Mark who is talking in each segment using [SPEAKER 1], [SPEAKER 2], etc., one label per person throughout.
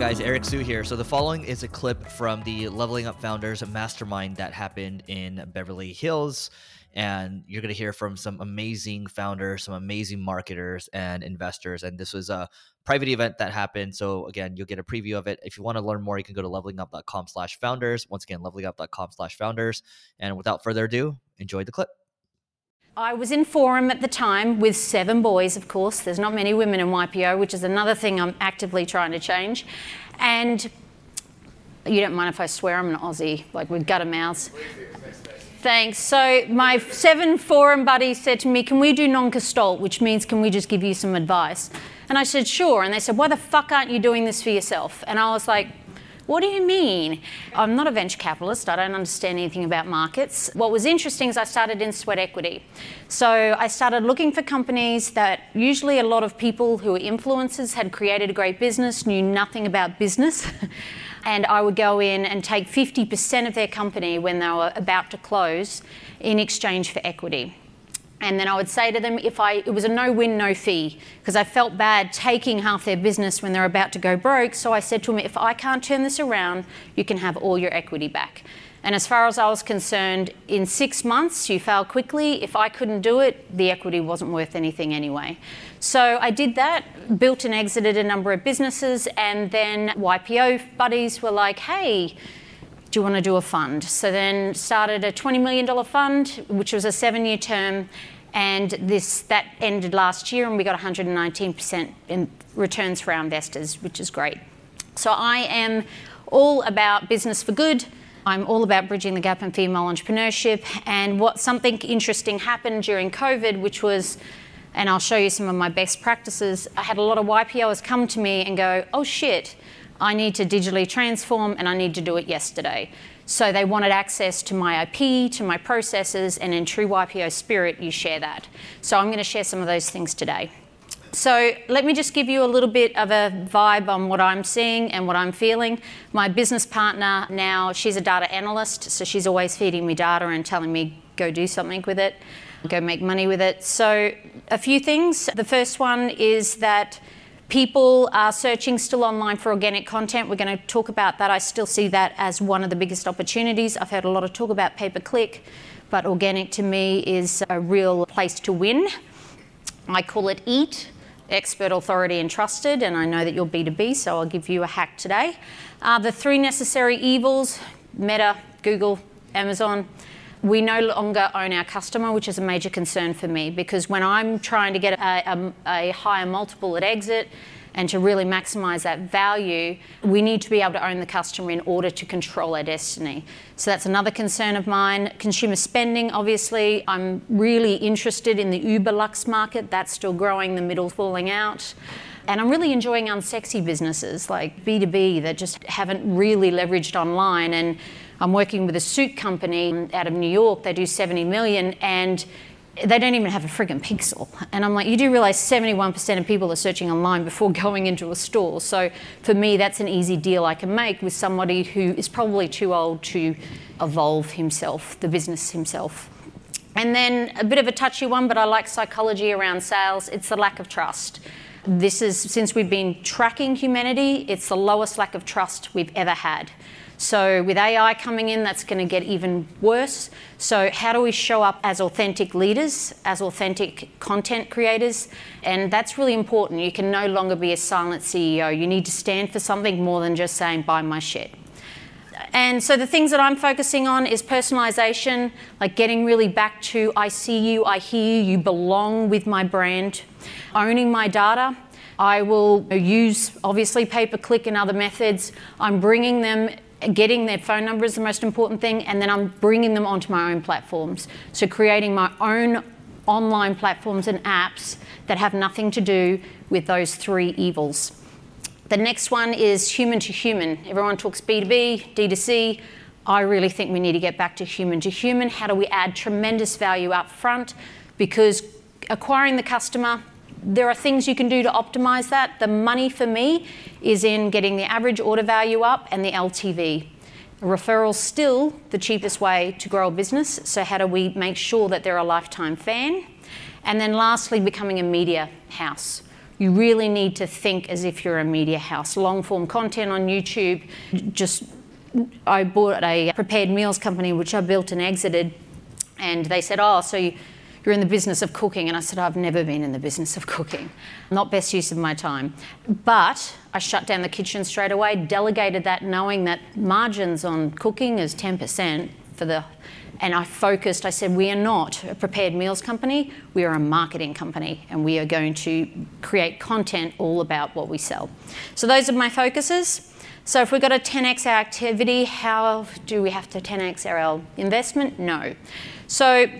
[SPEAKER 1] Guys, Eric Siu here. So the following is a clip from the Leveling Up Founders Mastermind that happened in Beverly Hills. And you're going to hear from some amazing founders, some amazing marketers and investors. And this was a private event that happened. So again, you'll get a preview of it. If you want to learn more, you can go to levelingup.com slash founders. Once again, levelingup.com slash founders. And without further ado, enjoy the clip.
[SPEAKER 2] I was in Forum at the time with seven boys, of course. There's not many women in YPO, which is another thing I'm actively trying to change. And you don't mind if I swear, I'm an Aussie, like we've got a. Thanks. So my seven forum buddies said to me, "Can we do non-gestalt, which means can we just give you some advice?" And I said, "Sure." And they said, "Why the fuck aren't you doing this for yourself?" And I was like, what do you mean? I'm not a venture capitalist. I don't understand anything about markets. What was interesting is I started in sweat equity. So I started looking for companies that usually a lot of people who were influencers had created a great business, knew nothing about business. and I would go in and take 50% of their company when they were about to close in exchange for equity. And then I would say to them if I it was a no win no fee because I felt bad taking half their business when they're about to go broke. So I said to them if I can't turn this around, you can have all your equity back. And as far as I was concerned, in six months, you fail quickly. If I couldn't do it, the equity wasn't worth anything anyway. So I did that, built and exited a number of businesses, and then YPO buddies were like, hey, do you want to do a fund? So then started a $20 million fund, which was a seven year term. And this that ended last year, and we got 119% in returns for our investors, which is great. So I am all about business for good. I'm all about bridging the gap in female entrepreneurship. And what something interesting happened during COVID, which was, and I'll show you some of my best practices. I had a lot of YPOs come to me and go, "Oh shit, I need to digitally transform and I need to do it yesterday. So they wanted access to my IP, to my processes, and in true YPO spirit, you share that. So I'm going to share some of those things today. So let me just give you a little bit of a vibe on what I'm seeing and what I'm feeling. My business partner now, she's a data analyst, so she's always feeding me data and telling me go do something with it, go make money with it. So a few things. The first one is that People are searching still online for organic content. We're going to talk about that. I still see that as one of the biggest opportunities. I've heard a lot of talk about pay per click, but organic to me is a real place to win. I call it EAT expert, authority, and trusted. And I know that you're B2B, so I'll give you a hack today. Uh, the three necessary evils Meta, Google, Amazon we no longer own our customer, which is a major concern for me because when I'm trying to get a, a, a, higher multiple at exit and to really maximize that value, we need to be able to own the customer in order to control our destiny. So that's another concern of mine. Consumer spending, obviously, I'm really interested in the Uber Lux market. That's still growing, the middle falling out. And I'm really enjoying unsexy businesses like B2B that just haven't really leveraged online. And I'm working with a suit company out of New York. They do 70 million and they don't even have a friggin' pixel. And I'm like, you do realize 71% of people are searching online before going into a store. So for me, that's an easy deal I can make with somebody who is probably too old to evolve himself, the business himself. And then a bit of a touchy one, but I like psychology around sales. It's the lack of trust. This is, since we've been tracking humanity, it's the lowest lack of trust we've ever had. So with AI coming in, that's going to get even worse. So how do we show up as authentic leaders, as authentic content creators? And that's really important. You can no longer be a silent CEO. You need to stand for something more than just saying, buy my shit. And so the things that I'm focusing on is personalization, like getting really back to I see you, I hear you, you belong with my brand, owning my data. I will use obviously pay per click and other methods. I'm bringing them getting their phone number is the most important thing, and then I'm bringing them onto my own platforms. So creating my own online platforms and apps that have nothing to do with those three evils. The next one is human to human. Everyone talks B2B, D2C. I really think we need to get back to human to human. How do we add tremendous value up front? Because acquiring the customer, there are things you can do to optimize that. The money for me is in getting the average order value up and the LTV. Referrals still the cheapest way to grow a business. So how do we make sure that they're a lifetime fan? And then lastly, becoming a media house. You really need to think as if you're a media house. Long form content on YouTube. Just I bought a prepared meals company which I built and exited, and they said, "Oh, so you, you're in the business of cooking?" And I said, "I've never been in the business of cooking. Not best use of my time." But I shut down the kitchen straight away, delegated that, knowing that margins on cooking is 10% for the and I focused, I said, we are not a prepared meals company, we are a marketing company, and we are going to create content all about what we sell. So those are my focuses. So if we've got a 10x our activity, how do we have to 10x our investment? No. So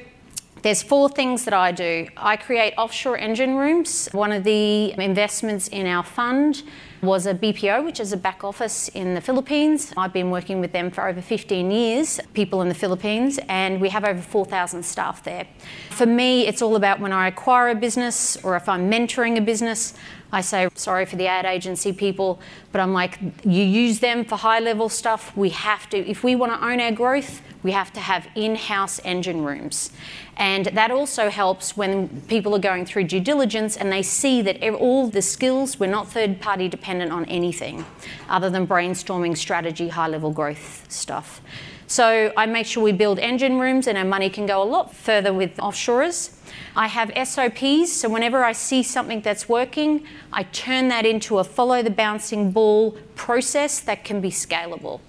[SPEAKER 2] there's four things that I do. I create offshore engine rooms. One of the investments in our fund was a BPO, which is a back office in the Philippines. I've been working with them for over 15 years, people in the Philippines, and we have over 4,000 staff there. For me, it's all about when I acquire a business or if I'm mentoring a business, I say, sorry for the ad agency people, but I'm like, you use them for high level stuff. We have to, if we want to own our growth, we have to have in house engine rooms. And that also helps when people are going through due diligence and they see that all the skills, we're not third party dependent on anything other than brainstorming strategy, high level growth stuff. So I make sure we build engine rooms and our money can go a lot further with offshorers. I have SOPs, so whenever I see something that's working, I turn that into a follow the bouncing ball process that can be scalable.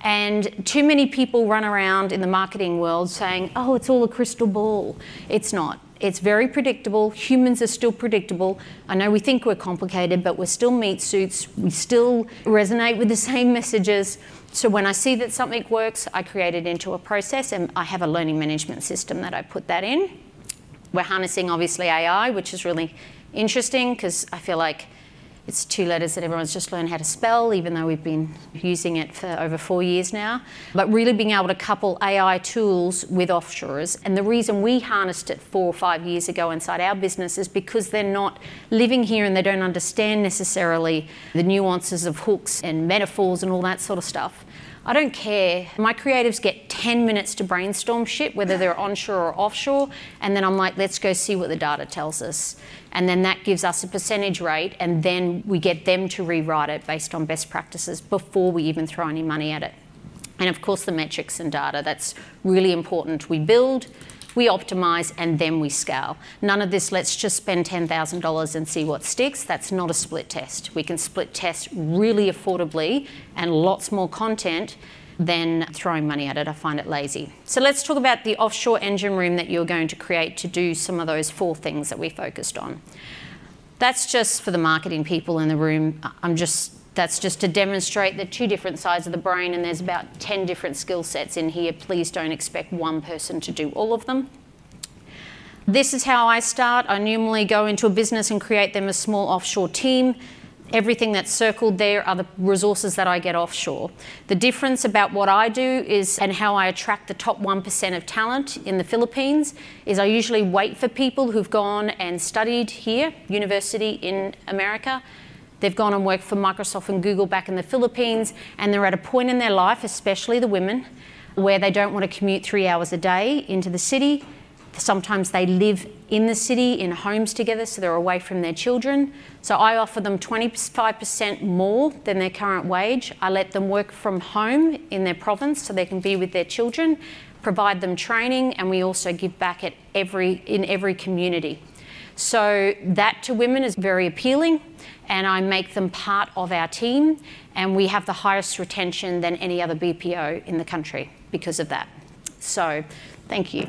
[SPEAKER 2] And too many people run around in the marketing world saying, oh, it's all a crystal ball. It's not. It's very predictable. Humans are still predictable. I know we think we're complicated, but we're still meat suits. We still resonate with the same messages. So when I see that something works, I create it into a process and I have a learning management system that I put that in. We're harnessing obviously AI, which is really interesting because I feel like it's two letters that everyone's just learned how to spell, even though we've been using it for over four years now. But really being able to couple AI tools with offshorers. And the reason we harnessed it four or five years ago inside our business is because they're not living here and they don't understand necessarily the nuances of hooks and metaphors and all that sort of stuff. I don't care. My creatives get 10 minutes to brainstorm shit, whether they're onshore or offshore, and then I'm like, let's go see what the data tells us. And then that gives us a percentage rate, and then we get them to rewrite it based on best practices before we even throw any money at it. And of course, the metrics and data, that's really important. We build, we optimize, and then we scale. None of this, let's just spend $10,000 and see what sticks. That's not a split test. We can split test really affordably and lots more content than throwing money at it. I find it lazy. So let's talk about the offshore engine room that you're going to create to do some of those four things that we focused on. That's just for the marketing people in the room. I'm just that's just to demonstrate the two different sides of the brain, and there's about 10 different skill sets in here. Please don't expect one person to do all of them. This is how I start. I normally go into a business and create them a small offshore team. Everything that's circled there are the resources that I get offshore. The difference about what I do is, and how I attract the top 1% of talent in the Philippines, is I usually wait for people who've gone and studied here, university in America, They've gone and worked for Microsoft and Google back in the Philippines, and they're at a point in their life, especially the women, where they don't want to commute three hours a day into the city. Sometimes they live in the city in homes together, so they're away from their children. So I offer them 25% more than their current wage. I let them work from home in their province so they can be with their children, provide them training, and we also give back at every, in every community. So that to women is very appealing and I make them part of our team. And we have the highest retention than any other BPO in the country because of that. So, thank you.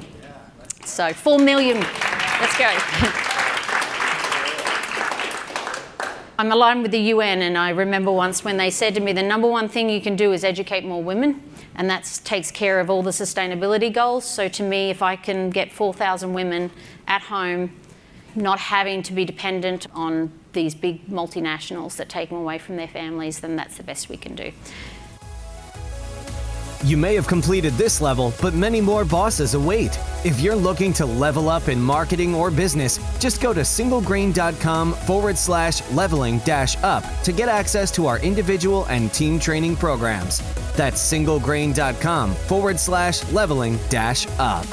[SPEAKER 2] So, four million. Let's go. I'm aligned with the UN, and I remember once when they said to me, the number one thing you can do is educate more women, and that takes care of all the sustainability goals. So, to me, if I can get 4,000 women at home not having to be dependent on these big multinationals that take them away from their families, then that's the best we can do.
[SPEAKER 3] You may have completed this level, but many more bosses await. If you're looking to level up in marketing or business, just go to singlegrain.com forward slash leveling dash up to get access to our individual and team training programs. That's singlegrain.com forward slash leveling dash up.